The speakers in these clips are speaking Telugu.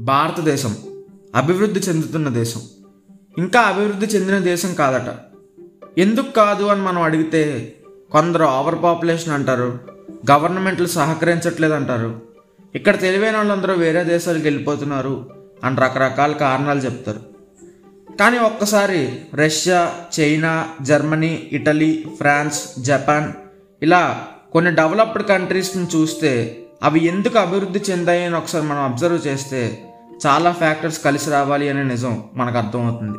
భారతదేశం అభివృద్ధి చెందుతున్న దేశం. ఇంకా అభివృద్ధి చెందిన దేశం కాదట. ఎందుకు కాదు అని మనం అడిగితే కొందరు ఓవర్ పాపులేషన్ అంటారు గవర్నమెంట్లు సహకరించట్లేదు అంటారు ఇక్కడ తెలివైన వాళ్ళందరూ వేరే దేశాలకు వెళ్ళిపోతున్నారు అని రకరకాల కారణాలు చెప్తారు. కానీ ఒక్కసారి Russia China Germany Italy France Japan ఇలా కొన్ని డెవలప్డ్ కంట్రీస్ని చూస్తే అవి ఎందుకు అభివృద్ధి చెందాయి అని ఒకసారి మనం అబ్జర్వ్ చేస్తే చాలా ఫ్యాక్టర్స్ కలిసి రావాలి అనే నిజం మనకు అర్థమవుతుంది.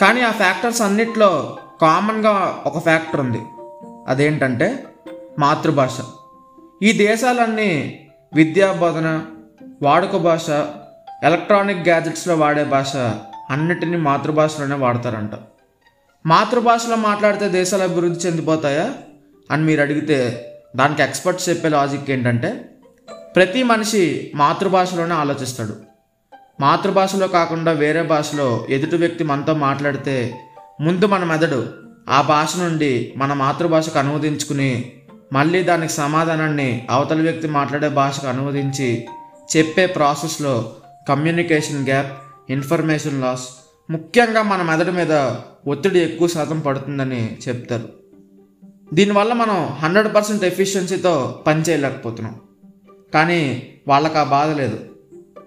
కానీ ఆ ఫ్యాక్టర్స్ అన్నిట్లో కామన్గా ఒక ఫ్యాక్టర్ ఉంది. అదేంటంటే మాతృభాష. ఈ దేశాలన్నీ విద్యా బోధన వాడుక భాష ఎలక్ట్రానిక్ గ్యాజెట్స్లో వాడే భాష అన్నిటినీ మాతృభాషలోనే వాడతారంట. మాతృభాషలో మాట్లాడితే దేశాలు అభివృద్ధి చెందిపోతాయా అని మీరు అడిగితే దానికి ఎక్స్పర్ట్స్ చెప్పే లాజిక్ ఏంటంటే ప్రతి మనిషి మాతృభాషలోనే ఆలోచిస్తాడు. మాతృభాషలో కాకుండా వేరే భాషలో ఎదుటి వ్యక్తి మనతో మాట్లాడితే ముందు మన మెదడు ఆ భాష నుండి మన మాతృభాషకు అనువదించుకుని మళ్ళీ దానికి సమాధానాన్ని అవతల వ్యక్తి మాట్లాడే భాషకు అనువదించి చెప్పే ప్రాసెస్లో కమ్యూనికేషన్ గ్యాప్ ఇన్ఫర్మేషన్ లాస్ ముఖ్యంగా మన మెదడు మీద ఒత్తిడి ఎక్కువ శాతం పడుతుందని చెప్తారు. దీనివల్ల మనం హండ్రెడ్ పర్సెంట్ ఎఫిషియన్సీతో పని చేయలేకపోతున్నాం కానీ వాళ్ళకి ఆ బాధ లేదు.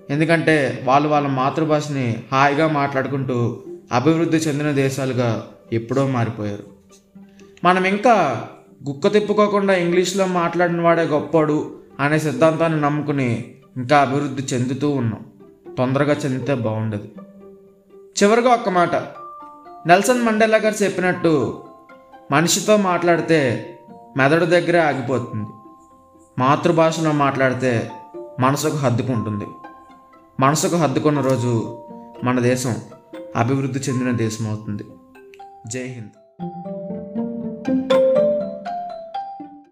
ఎందుకంటే వాళ్ళు వాళ్ళ మాతృభాషని హాయిగా మాట్లాడుకుంటూ అభివృద్ధి చెందిన దేశాలుగా ఎప్పుడో మారిపోయారు. మనం ఇంకా గుక్క తిప్పుకోకుండా ఇంగ్లీష్లో మాట్లాడిన వాడే గొప్పోడు అనే సిద్ధాంతాన్ని నమ్ముకుని ఇంకా అభివృద్ధి చెందుతూ ఉన్నాం. తొందరగా చెందితే బాగుండదు. చివరిగా ఒక్క మాట. నెల్సన్ మండేలా గారు చెప్పినట్టు మనిషితో మాట్లాడితే మెదడు దగ్గరే ఆగిపోతుంది. మాతృభాషలో మాట్లాడితే మనసుకు హద్దుకుంటుంది. మనసుకు హద్దుకున్న రోజు మన దేశం అభివృద్ధి చెందిన దేశం అవుతుంది. జై హింద్.